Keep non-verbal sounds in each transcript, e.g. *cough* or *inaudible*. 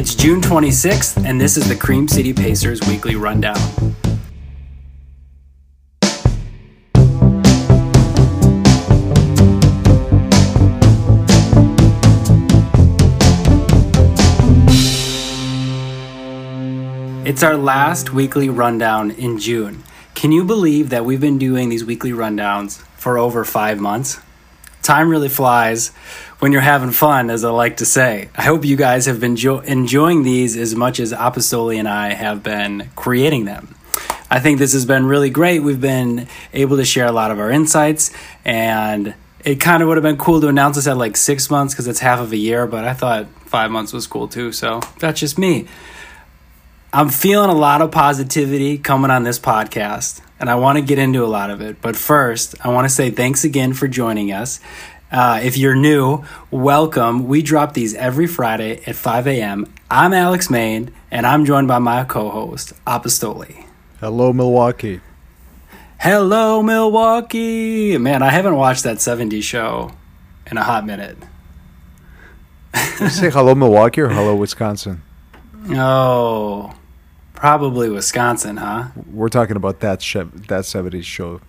It's June 26th, and this is the Cream City Pacers Weekly Rundown. It's our last weekly rundown in June. Can you believe that we've been doing these weekly rundowns for over five months? Time really flies when you're having fun, as I like to say. I hope you guys have been jo- enjoying these as much as Apostoli and I have been creating them. I think this has been really great. We've been able to share a lot of our insights, and it kind of would have been cool to announce this at like six months because it's half of a year, but I thought five months was cool too, so that's just me. I'm feeling a lot of positivity coming on this podcast, and I want to get into a lot of it. But first, I want to say thanks again for joining us. Uh, if you're new, welcome. We drop these every Friday at 5 a.m. I'm Alex Main, and I'm joined by my co host, Apostoli. Hello, Milwaukee. Hello, Milwaukee. Man, I haven't watched that 70s show in a hot minute. say hello, Milwaukee, or hello, Wisconsin? *laughs* Oh, Probably Wisconsin, huh? We're talking about that sh- that 70s show.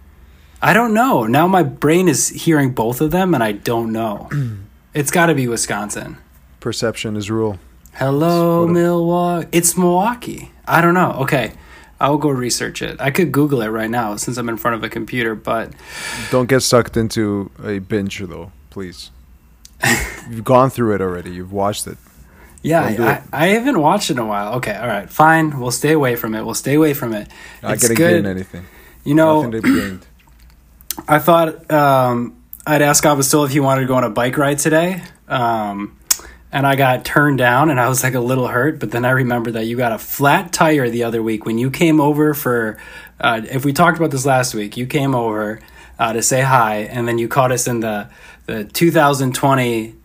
I don't know. Now my brain is hearing both of them and I don't know. *clears throat* it's got to be Wisconsin. Perception is rule. Hello, Milwaukee. It's Milwaukee. I don't know. Okay. I'll go research it. I could Google it right now since I'm in front of a computer, but don't get sucked into a binge though, please. You've, you've gone through it already. You've watched it. Yeah, I, I, haven't watched it in a while. Okay, all right, fine. We'll stay away from it. We'll stay away from it. Not it's gonna good. gain anything. You know, *clears throat* I thought um, I'd ask Apostoli if he wanted to go on a bike ride today, um, and I got turned down, and I was like a little hurt. But then I remembered that you got a flat tire the other week when you came over for. Uh, if we talked about this last week, you came over uh, to say hi, and then you caught us in the the 2020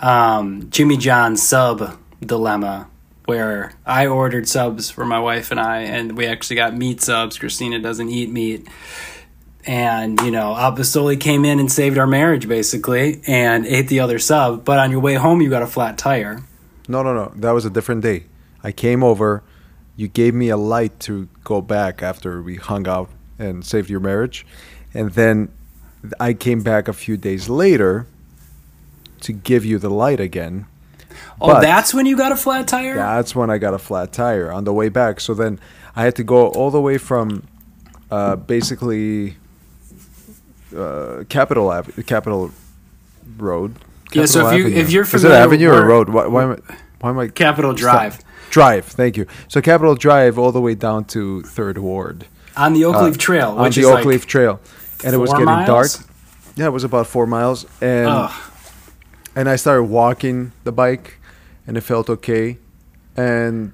um, Jimmy John sub dilemma where I ordered subs for my wife and I, and we actually got meat subs. Christina doesn't eat meat. And, you know, Apostoli came in and saved our marriage basically and ate the other sub. But on your way home, you got a flat tire. No, no, no. That was a different day. I came over. You gave me a light to go back after we hung out and saved your marriage. And then I came back a few days later to give you the light again. Oh, but that's when you got a flat tire? That's when I got a flat tire on the way back. So then I had to go all the way from uh, basically uh, Capitol Ave- Capitol Road. Capitol yeah, so if you if you're familiar, is it Avenue or Road? Why, why am I? Why am I? Capitol Drive. Drive. Thank you. So Capitol Drive all the way down to Third Ward on the Oak Leaf uh, Trail, on the Oak like Leaf Trail, and it was getting miles? dark. Yeah, it was about four miles, and Ugh and I started walking the bike, and it felt okay, and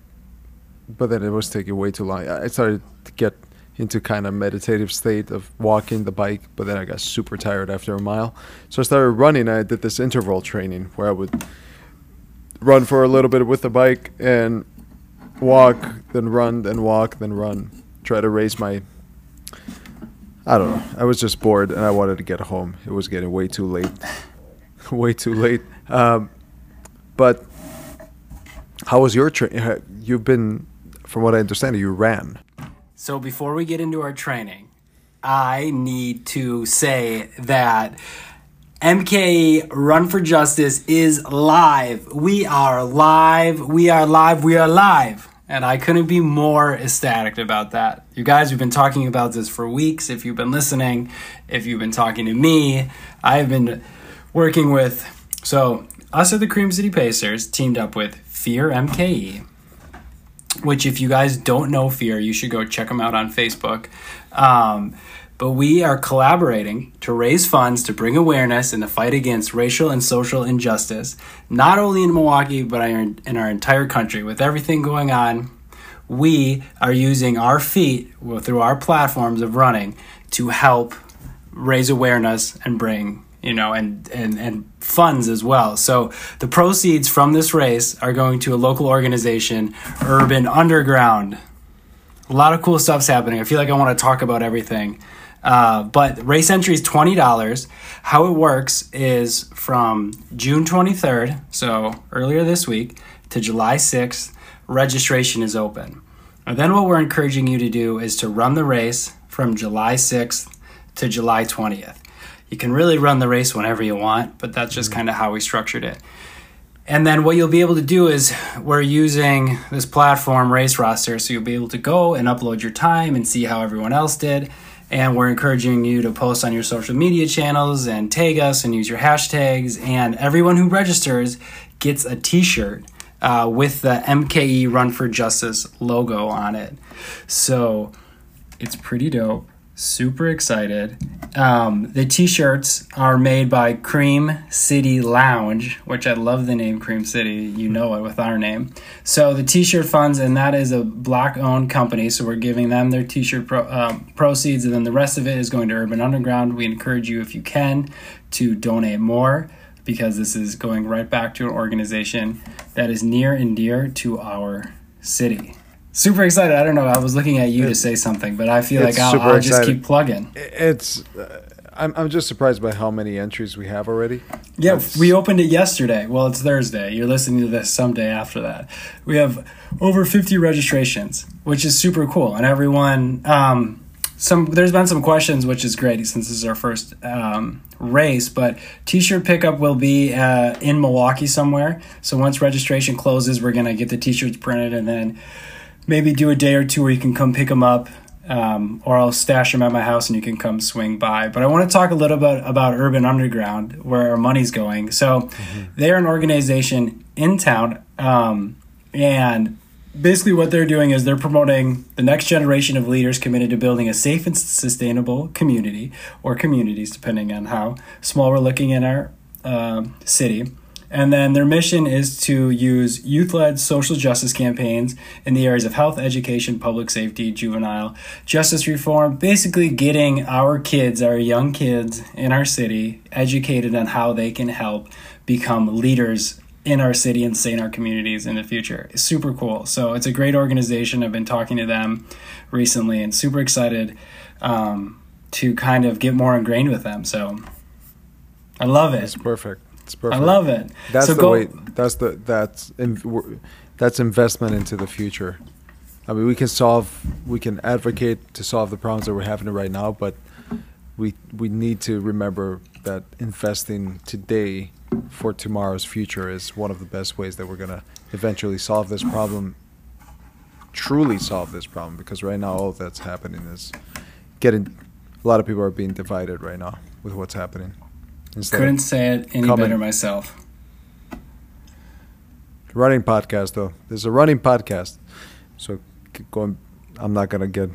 but then it was taking way too long. I started to get into kind of meditative state of walking the bike, but then I got super tired after a mile, so I started running. I did this interval training where I would run for a little bit with the bike and walk, then run, then walk, then run. Try to raise my I don't know. I was just bored and I wanted to get home. It was getting way too late. *laughs* way too late. Um, but how was your training? You've been, from what I understand, you ran. So before we get into our training, I need to say that MK Run for Justice is live. We are live. We are live. We are live. And I couldn't be more ecstatic about that. You guys, we've been talking about this for weeks. If you've been listening, if you've been talking to me, I've been working with, so us at the Cream City Pacers teamed up with Fear MKE, which if you guys don't know Fear, you should go check them out on Facebook. Um, but we are collaborating to raise funds to bring awareness in the fight against racial and social injustice, not only in Milwaukee, but in our entire country. With everything going on, we are using our feet through our platforms of running to help raise awareness and bring you know, and, and, and funds as well. So the proceeds from this race are going to a local organization, Urban Underground. A lot of cool stuff's happening. I feel like I want to talk about everything. Uh, but race entry is $20. How it works is from June 23rd, so earlier this week, to July 6th. Registration is open. And then what we're encouraging you to do is to run the race from July 6th to July 20th. You can really run the race whenever you want, but that's just kind of how we structured it. And then what you'll be able to do is we're using this platform race roster, so you'll be able to go and upload your time and see how everyone else did. And we're encouraging you to post on your social media channels and tag us and use your hashtags. And everyone who registers gets a T-shirt uh, with the MKE Run for Justice logo on it. So it's pretty dope. Super excited. Um, the t shirts are made by Cream City Lounge, which I love the name Cream City. You know it with our name. So the t shirt funds, and that is a black owned company. So we're giving them their t shirt pro, um, proceeds, and then the rest of it is going to Urban Underground. We encourage you, if you can, to donate more because this is going right back to an organization that is near and dear to our city super excited. I don't know. I was looking at you to say something, but I feel like I'll, I'll just keep plugging. It's. Uh, I'm, I'm just surprised by how many entries we have already. Yeah, That's... we opened it yesterday. Well, it's Thursday. You're listening to this someday after that. We have over 50 registrations, which is super cool. And everyone, um, some there's been some questions, which is great since this is our first um, race. But t-shirt pickup will be uh, in Milwaukee somewhere. So once registration closes, we're gonna get the t-shirts printed and then maybe do a day or two where you can come pick them up, um, or I'll stash them at my house and you can come swing by. But I want to talk a little bit about Urban Underground, where our money's going. So mm-hmm. they're an organization in town, um, and basically what they're doing is they're promoting the next generation of leaders committed to building a safe and sustainable community, or communities, depending on how small we're looking in our uh, city. And then their mission is to use youth led social justice campaigns in the areas of health, education, public safety, juvenile justice reform, basically getting our kids, our young kids in our city, educated on how they can help become leaders in our city and stay in our communities in the future. It's super cool. So it's a great organization. I've been talking to them recently and super excited um, to kind of get more ingrained with them. So I love it. It's perfect. It's perfect. I love it. That's so the go, way. That's the that's in, that's investment into the future. I mean, we can solve, we can advocate to solve the problems that we're having right now, but we we need to remember that investing today for tomorrow's future is one of the best ways that we're gonna eventually solve this problem. Truly solve this problem because right now all that's happening is getting a lot of people are being divided right now with what's happening. Couldn't say it any coming. better myself. Running podcast though. There's a running podcast, so going. I'm not gonna get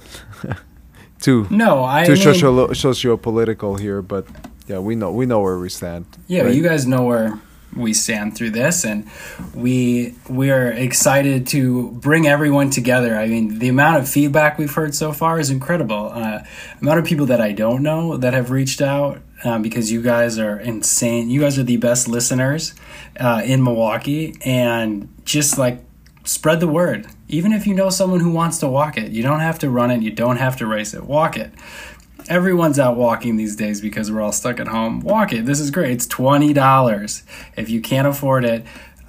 *laughs* too no I too mean, socio socio political here, but yeah, we know we know where we stand. Yeah, right? you guys know where we stand through this and we we are excited to bring everyone together i mean the amount of feedback we've heard so far is incredible uh, amount of people that i don't know that have reached out um, because you guys are insane. You guys are the best listeners uh, in Milwaukee, and just like spread the word. Even if you know someone who wants to walk it, you don't have to run it. You don't have to race it. Walk it. Everyone's out walking these days because we're all stuck at home. Walk it. This is great. It's twenty dollars. If you can't afford it,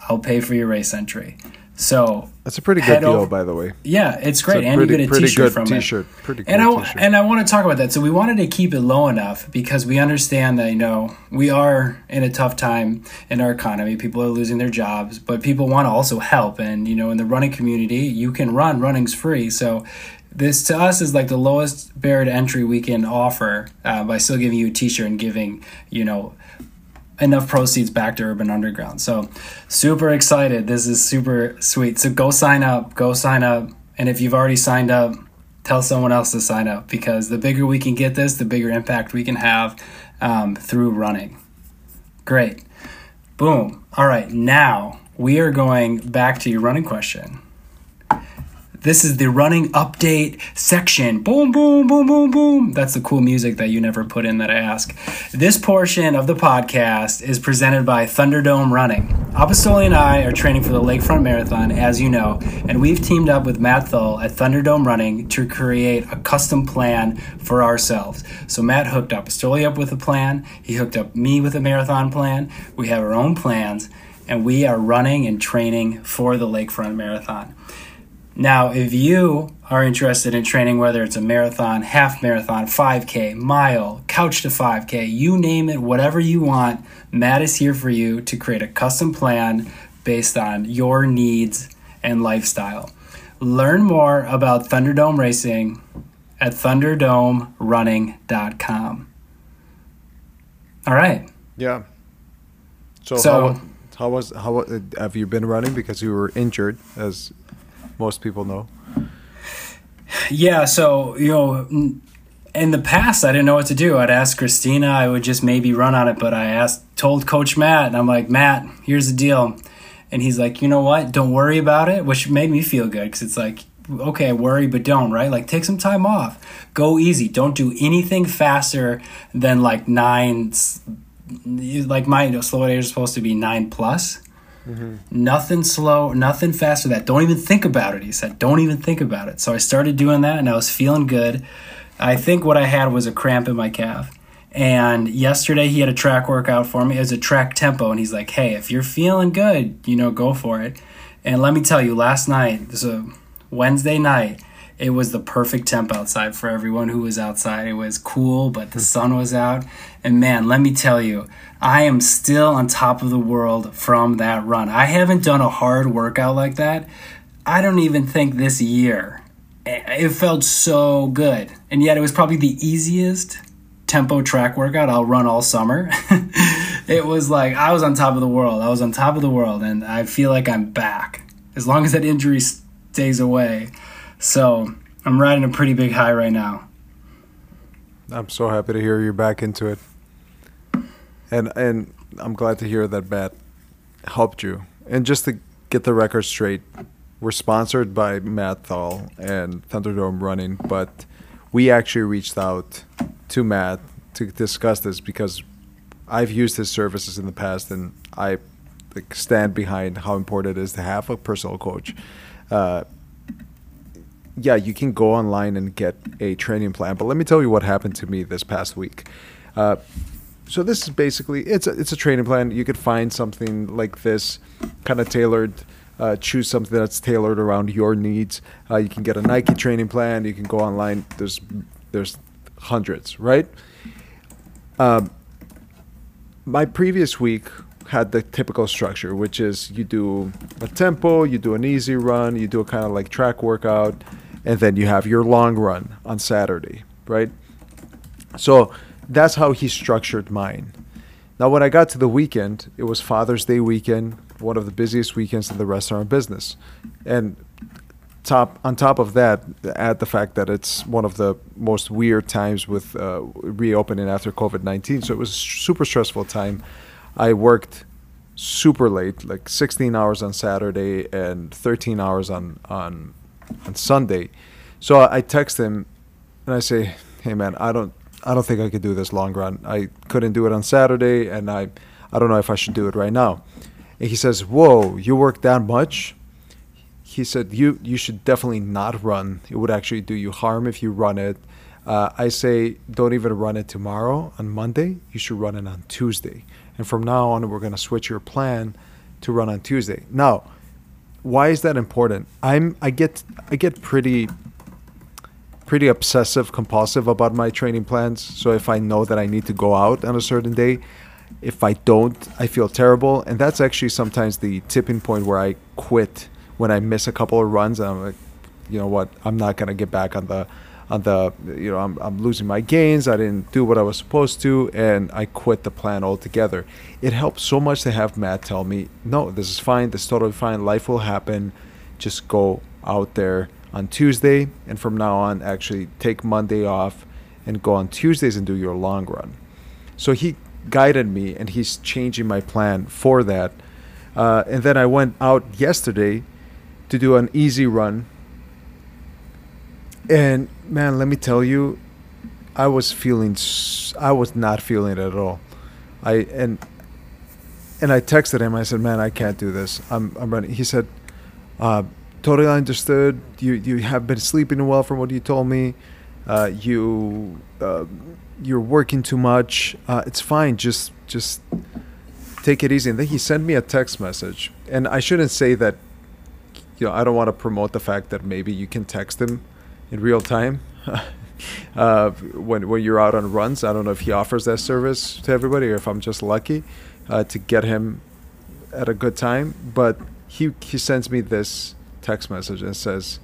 I'll pay for your race entry. So that's a pretty good deal, over. by the way. Yeah, it's great, it's and pretty, you get a T-shirt from t-shirt. it. Pretty and I t-shirt. and I want to talk about that. So we wanted to keep it low enough because we understand that you know we are in a tough time in our economy. People are losing their jobs, but people want to also help. And you know, in the running community, you can run. Running's free, so this to us is like the lowest barrier to entry we can offer uh, by still giving you a T-shirt and giving you know enough proceeds back to Urban Underground. So super excited. This is super sweet. So go sign up. Go sign up. And if you've already signed up, tell someone else to sign up because the bigger we can get this, the bigger impact we can have um, through running. Great. Boom. All right. Now we are going back to your running question. This is the running update section. Boom, boom, boom, boom, boom. That's the cool music that you never put in that I ask. This portion of the podcast is presented by Thunderdome Running. Apostoli and I are training for the Lakefront Marathon, as you know, and we've teamed up with Matt Thull at Thunderdome Running to create a custom plan for ourselves. So Matt hooked Apostoli up with a plan. He hooked up me with a marathon plan. We have our own plans and we are running and training for the Lakefront Marathon. Now, if you are interested in training, whether it's a marathon, half marathon, 5K, mile, couch to 5K, you name it, whatever you want, Matt is here for you to create a custom plan based on your needs and lifestyle. Learn more about Thunderdome Racing at thunderdomerunning.com. All right. Yeah. So, so how, how was how uh, have you been running because you were injured as most people know. Yeah, so you know, mm, in the past, I didn't know what to do. I'd ask Christina, I would just maybe run on it, but I asked, told Coach Matt, and I'm like, Matt, here's the deal, and he's like, you know what? Don't worry about it, which made me feel good because it's like, okay, worry but don't, right? Like take some time off, go easy, don't do anything faster than like nine. Like my slow days are supposed to be nine plus Mm-hmm. Nothing slow, nothing faster. That don't even think about it. He said, "Don't even think about it." So I started doing that, and I was feeling good. I think what I had was a cramp in my calf. And yesterday he had a track workout for me. It was a track tempo, and he's like, "Hey, if you're feeling good, you know, go for it." And let me tell you, last night, this a Wednesday night, it was the perfect temp outside for everyone who was outside. It was cool, but the sun was out. And man, let me tell you, I am still on top of the world from that run. I haven't done a hard workout like that. I don't even think this year. It felt so good. And yet it was probably the easiest tempo track workout I'll run all summer. *laughs* it was like I was on top of the world. I was on top of the world and I feel like I'm back. As long as that injury stays away. So, I'm riding a pretty big high right now. I'm so happy to hear you're back into it and and I'm glad to hear that Matt helped you. And just to get the record straight, we're sponsored by Matt Thal and Thunderdome Running, but we actually reached out to Matt to discuss this because I've used his services in the past, and I stand behind how important it is to have a personal coach. Uh, yeah, you can go online and get a training plan, but let me tell you what happened to me this past week. Uh, so this is basically it's a, it's a training plan. You could find something like this, kind of tailored. Uh, choose something that's tailored around your needs. Uh, you can get a Nike training plan. You can go online. There's there's hundreds, right? Um, my previous week had the typical structure, which is you do a tempo, you do an easy run, you do a kind of like track workout, and then you have your long run on Saturday, right? So that's how he structured mine. Now, when I got to the weekend, it was Father's Day weekend, one of the busiest weekends in the restaurant business, and top on top of that, add the fact that it's one of the most weird times with uh, reopening after COVID nineteen. So it was a super stressful time. I worked super late, like 16 hours on Saturday and 13 hours on on on Sunday. So I text him and I say, "Hey man, I don't I don't think I could do this long run. I couldn't do it on Saturday, and I, I don't know if I should do it right now. And he says, "Whoa, you work that much?" He said, "You you should definitely not run. It would actually do you harm if you run it." Uh, I say, don't even run it tomorrow on Monday. You should run it on Tuesday. And from now on, we're going to switch your plan to run on Tuesday. Now, why is that important? I'm I get I get pretty pretty obsessive compulsive about my training plans. So if I know that I need to go out on a certain day, if I don't, I feel terrible. And that's actually sometimes the tipping point where I quit when I miss a couple of runs and I'm like, you know what, I'm not gonna get back on the on the you know, I'm I'm losing my gains, I didn't do what I was supposed to, and I quit the plan altogether. It helped so much to have Matt tell me, No, this is fine, this is totally fine, life will happen. Just go out there on Tuesday, and from now on, actually take Monday off and go on Tuesdays and do your long run. So he guided me, and he's changing my plan for that. Uh, and then I went out yesterday to do an easy run. And man, let me tell you, I was feeling, I was not feeling it at all. I and and I texted him. I said, "Man, I can't do this. I'm I'm running." He said, uh, totally understood. You you have been sleeping well from what you told me. Uh, you uh, you're working too much. Uh, it's fine. Just just take it easy. And then he sent me a text message, and I shouldn't say that. You know, I don't want to promote the fact that maybe you can text him in real time. *laughs* uh, when when you're out on runs, I don't know if he offers that service to everybody or if I'm just lucky uh, to get him at a good time. But he he sends me this text message and says,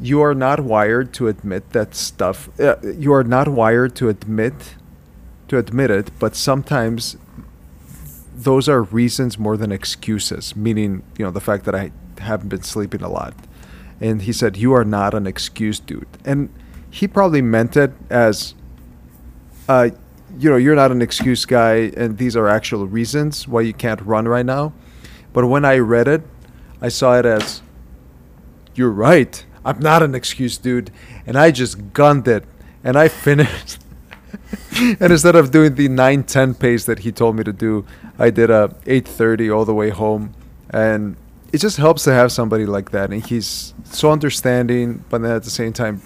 "You are not wired to admit that stuff. Uh, you are not wired to admit to admit it, but sometimes." Those are reasons more than excuses, meaning, you know, the fact that I haven't been sleeping a lot and he said, "You are not an excuse, dude." And he probably meant it as, uh, you know, you're not an excuse guy, and these are actual reasons why you can't run right now. But when I read it, I saw it as, "You're right. I'm not an excuse, dude," and I just gunned it, and I *laughs* finished. and instead of doing the 9:10 pace that he told me to do, I did a 8:30 all the way home, and it just helps to have somebody like that, and he's so understanding, but then at the same time,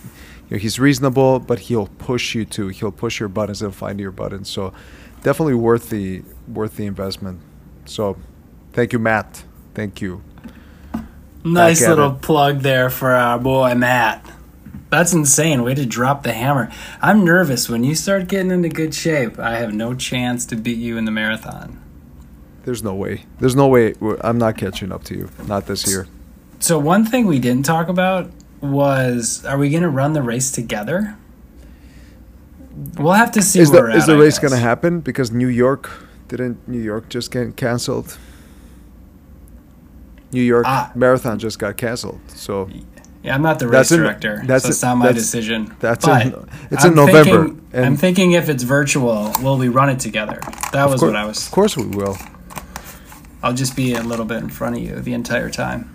you know, he's reasonable, but he'll push you to. He'll push your buttons and find your buttons. So definitely worth the worth the investment. So thank you, Matt. Thank you. Nice little it. plug there for our boy Matt. That's insane. Way to drop the hammer. I'm nervous when you start getting into good shape. I have no chance to beat you in the marathon. There's no way. There's no way. I'm not catching up to you. Not this year. So one thing we didn't talk about was: Are we going to run the race together? We'll have to see. Is the, is the race going to happen? Because New York didn't New York just get canceled? New York uh, marathon just got canceled. So yeah, I'm not the race in, director. That's so it's not my decision. That's in, it's I'm in November. Thinking, I'm thinking if it's virtual, will we run it together? That was course, what I was. Of course we will. I'll just be a little bit in front of you the entire time.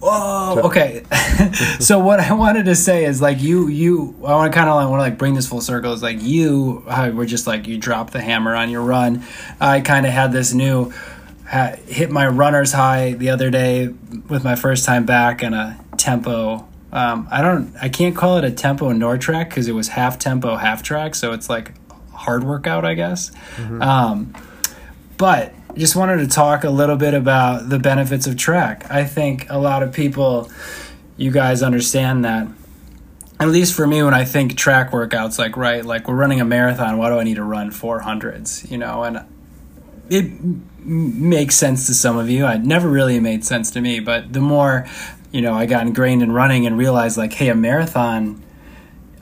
Whoa. Okay. *laughs* so what I wanted to say is like you you I want to kind of like want to like bring this full circle. Is like you were just like you dropped the hammer on your run. I kind of had this new hit my runner's high the other day with my first time back and a tempo. Um, I don't I can't call it a tempo nor track because it was half tempo half track. So it's like hard workout I guess. Mm-hmm. Um, but just wanted to talk a little bit about the benefits of track. I think a lot of people, you guys understand that. At least for me, when I think track workouts, like, right, like we're running a marathon, why do I need to run 400s? You know, and it makes sense to some of you. It never really made sense to me, but the more, you know, I got ingrained in running and realized, like, hey, a marathon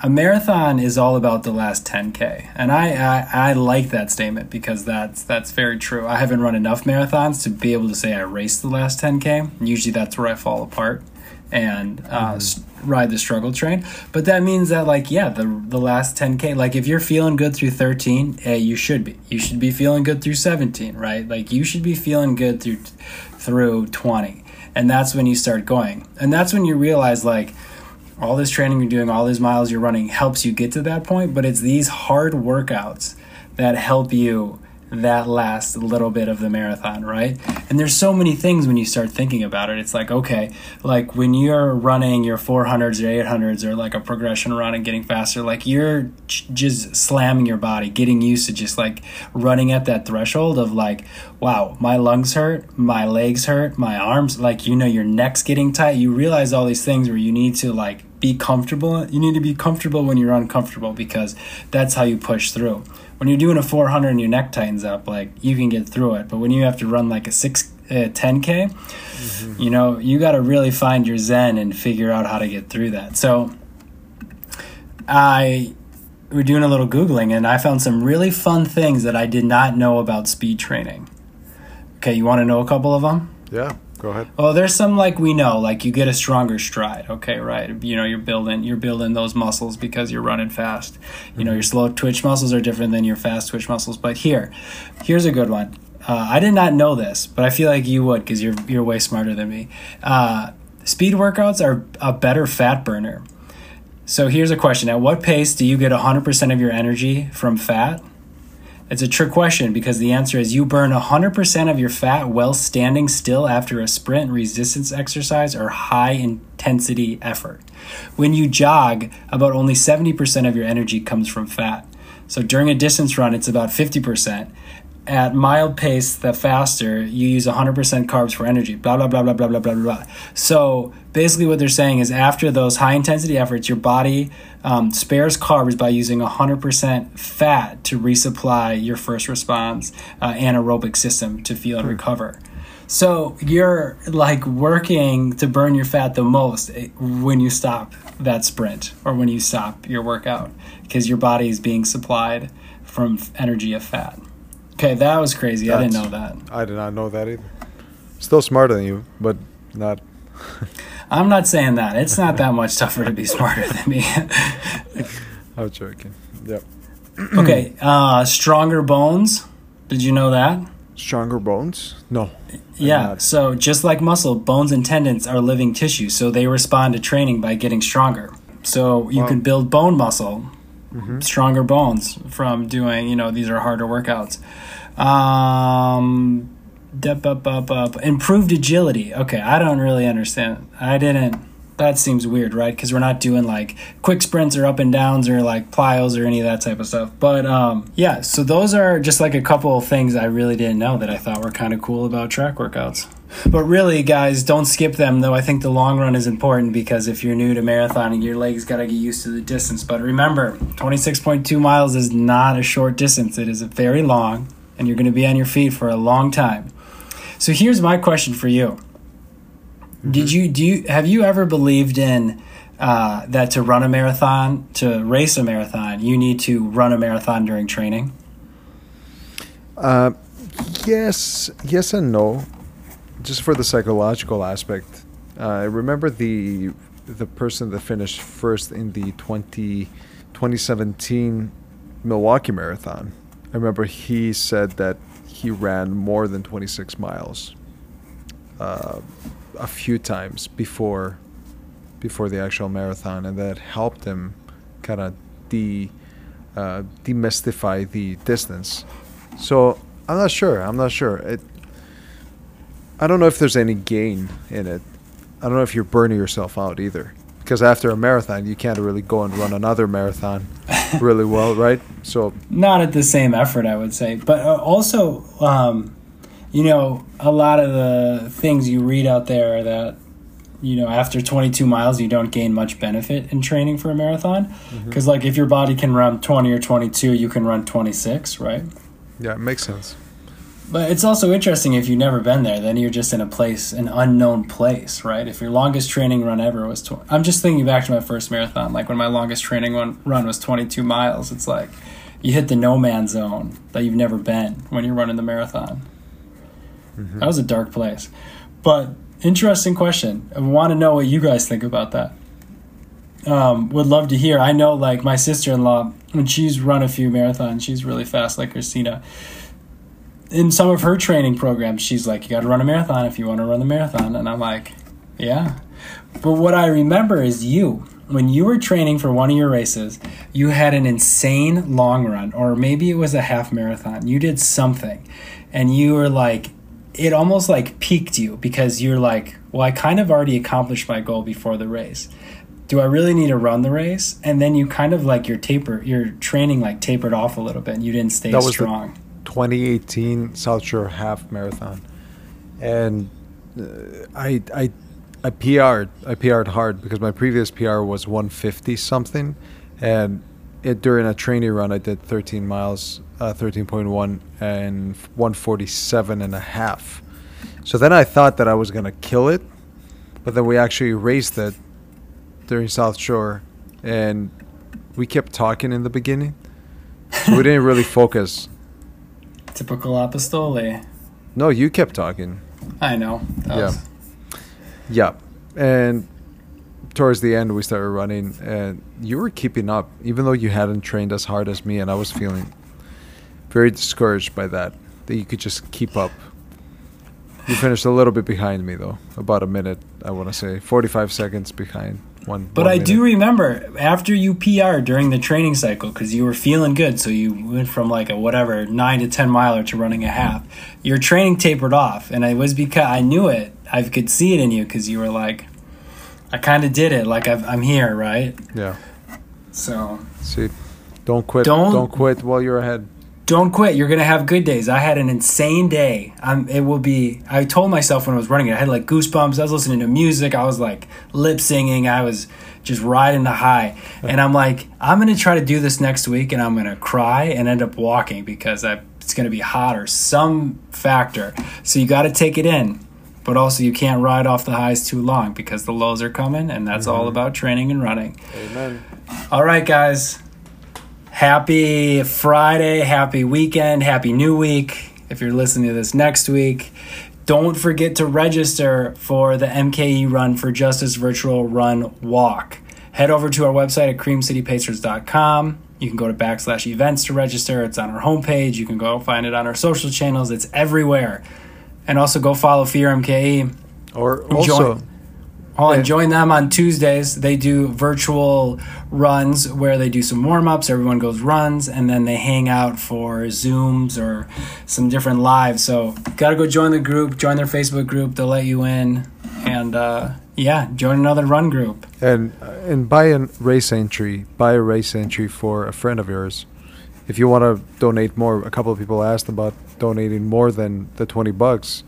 a marathon is all about the last 10k and I, I, I like that statement because that's that's very true. I haven't run enough marathons to be able to say i raced the last 10k usually that's where i fall apart and uh, mm-hmm. ride the struggle train. But that means that like yeah the the last 10k like if you're feeling good through 13 hey you should be. You should be feeling good through 17 right? Like you should be feeling good through through 20 and that's when you start going. And that's when you realize like all this training you're doing, all these miles you're running helps you get to that point, but it's these hard workouts that help you that last little bit of the marathon, right? And there's so many things when you start thinking about it. It's like, okay, like when you're running your 400s or 800s or like a progression run and getting faster, like you're just slamming your body, getting used to just like running at that threshold of like, wow, my lungs hurt, my legs hurt, my arms, like, you know, your neck's getting tight. You realize all these things where you need to like be comfortable. You need to be comfortable when you're uncomfortable because that's how you push through when you're doing a 400 and your neck tightens up, like you can get through it. But when you have to run like a six, uh, 10k, mm-hmm. you know, you got to really find your zen and figure out how to get through that. So I we're doing a little googling and I found some really fun things that I did not know about speed training. Okay, you want to know a couple of them? Yeah. Go ahead. Well, there's some like we know, like you get a stronger stride. Okay, right. You know, you're building you're building those muscles because you're running fast. You know, your mm-hmm. slow twitch muscles are different than your fast twitch muscles. But here, here's a good one. Uh, I did not know this, but I feel like you would because you're you're way smarter than me. Uh, speed workouts are a better fat burner. So here's a question: At what pace do you get 100% of your energy from fat? It's a trick question because the answer is you burn 100% of your fat while standing still after a sprint, resistance exercise, or high intensity effort. When you jog, about only 70% of your energy comes from fat. So during a distance run, it's about 50%. At mild pace, the faster, you use 100% carbs for energy, blah, blah, blah, blah, blah, blah, blah, blah. So basically, what they're saying is after those high intensity efforts, your body um, spares carbs by using 100% fat to resupply your first response uh, anaerobic system to feel and hmm. recover. So you're like working to burn your fat the most eh, when you stop that sprint or when you stop your workout because your body is being supplied from energy of fat. Okay, that was crazy. That's, I didn't know that. I did not know that either. Still smarter than you, but not. *laughs* I'm not saying that. It's not that much tougher to be smarter than me. *laughs* I'm joking. Yep. *clears throat* okay, uh, stronger bones. Did you know that? Stronger bones? No. Yeah, so just like muscle, bones and tendons are living tissue, so they respond to training by getting stronger. So you wow. can build bone muscle, mm-hmm. stronger bones from doing, you know, these are harder workouts. Um, up, up, up, up. Improved agility. Okay, I don't really understand. I didn't that seems weird, right? Because we're not doing like quick sprints or up and downs or like plyos or any of that type of stuff. But um, yeah, so those are just like a couple of things I really didn't know that I thought were kind of cool about track workouts. But really, guys, don't skip them though. I think the long run is important because if you're new to marathoning, your legs got to get used to the distance. But remember, 26.2 miles is not a short distance, it is very long, and you're going to be on your feet for a long time. So here's my question for you Mm-hmm. Did you do you have you ever believed in uh, that to run a marathon, to race a marathon, you need to run a marathon during training? Uh, yes, yes and no. Just for the psychological aspect, uh, I remember the the person that finished first in the 20, 2017 Milwaukee Marathon. I remember he said that he ran more than 26 miles. Uh, a few times before before the actual marathon, and that helped him kind of de uh, demystify the distance. So I'm not sure. I'm not sure. It. I don't know if there's any gain in it. I don't know if you're burning yourself out either, because after a marathon, you can't really go and run another marathon *laughs* really well, right? So not at the same effort, I would say, but uh, also. Um, you know, a lot of the things you read out there that, you know, after 22 miles, you don't gain much benefit in training for a marathon. Because, mm-hmm. like, if your body can run 20 or 22, you can run 26, right? Yeah, it makes sense. But it's also interesting if you've never been there, then you're just in a place, an unknown place, right? If your longest training run ever was, tw- I'm just thinking back to my first marathon, like when my longest training run, run was 22 miles. It's like you hit the no man zone that you've never been when you're running the marathon. Mm-hmm. That was a dark place. But interesting question. I want to know what you guys think about that. Um, would love to hear. I know, like my sister in law, when she's run a few marathons, she's really fast, like Christina. In some of her training programs, she's like, "You got to run a marathon if you want to run the marathon," and I'm like, "Yeah." But what I remember is you when you were training for one of your races, you had an insane long run, or maybe it was a half marathon. You did something, and you were like it almost like piqued you because you're like, well, I kind of already accomplished my goal before the race. Do I really need to run the race? And then you kind of like your taper, your training like tapered off a little bit, and you didn't stay that strong. The 2018 South Shore Half Marathon, and uh, I I I PR'd I PR'd hard because my previous PR was 150 something, and it during a training run I did 13 miles uh, 13.1 and 147 and a half. So then I thought that I was going to kill it, but then we actually raced it during South Shore and we kept talking in the beginning. So we didn't really *laughs* focus. Typical Apostoli. No, you kept talking. I know. That yeah. Was... Yeah. And towards the end we started running and you were keeping up even though you hadn't trained as hard as me and I was feeling very discouraged by that. That you could just keep up. You finished a little bit behind me though, about a minute. I want to say forty-five seconds behind. One, but one I minute. do remember after you PR during the training cycle because you were feeling good, so you went from like a whatever nine to ten miler to running a half. Your training tapered off, and it was because I knew it. I could see it in you because you were like, I kind of did it. Like i am here, right? Yeah. So. See, Don't quit. Don't, don't quit while you're ahead. Don't quit. You're gonna have good days. I had an insane day. Um, it will be. I told myself when I was running it, I had like goosebumps. I was listening to music. I was like lip singing. I was just riding the high. And I'm like, I'm gonna try to do this next week, and I'm gonna cry and end up walking because I, it's gonna be hot or some factor. So you got to take it in but also you can't ride off the highs too long because the lows are coming and that's mm-hmm. all about training and running amen all right guys happy friday happy weekend happy new week. If you're listening to this next week don't forget to register for the mke run for justice virtual run walk. Head over to our website at creamcitypacers.com you can go to backslash events to register. It's on our homepage. You can go find it on our social channels. It's everywhere. And also go follow Fear MKE. Or also, join, oh, and join them on Tuesdays. They do virtual runs where they do some warm ups. Everyone goes runs, and then they hang out for Zooms or some different lives. So gotta go join the group. Join their Facebook group. They'll let you in, and uh, yeah, join another run group. And uh, and buy a race entry. Buy a race entry for a friend of yours. If you want to donate more, a couple of people asked about donating more than the 20 bucks,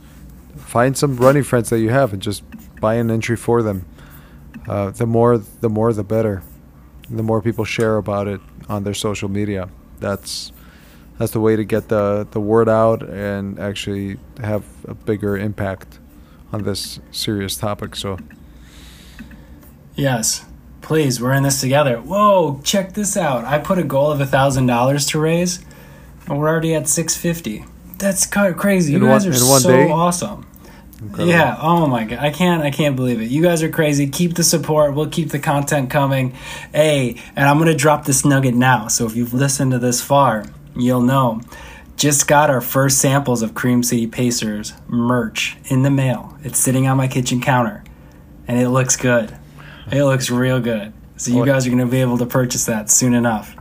find some running friends that you have and just buy an entry for them. Uh, the more, the more, the better. The more people share about it on their social media. That's that's the way to get the the word out and actually have a bigger impact on this serious topic. So. Yes, please, we're in this together. Whoa, check this out. I put a goal of a thousand dollars to raise, and we're already at six fifty. That's crazy. You in guys one, are so day? awesome. Incredible. Yeah. Oh my god. I can't. I can't believe it. You guys are crazy. Keep the support. We'll keep the content coming. Hey, and I'm gonna drop this nugget now. So if you've listened to this far, you'll know. Just got our first samples of Cream City Pacers merch in the mail. It's sitting on my kitchen counter, and it looks good. It looks real good. So you guys are gonna be able to purchase that soon enough.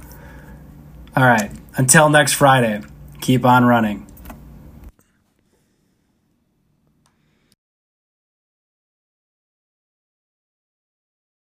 All right. Until next Friday. Keep on running.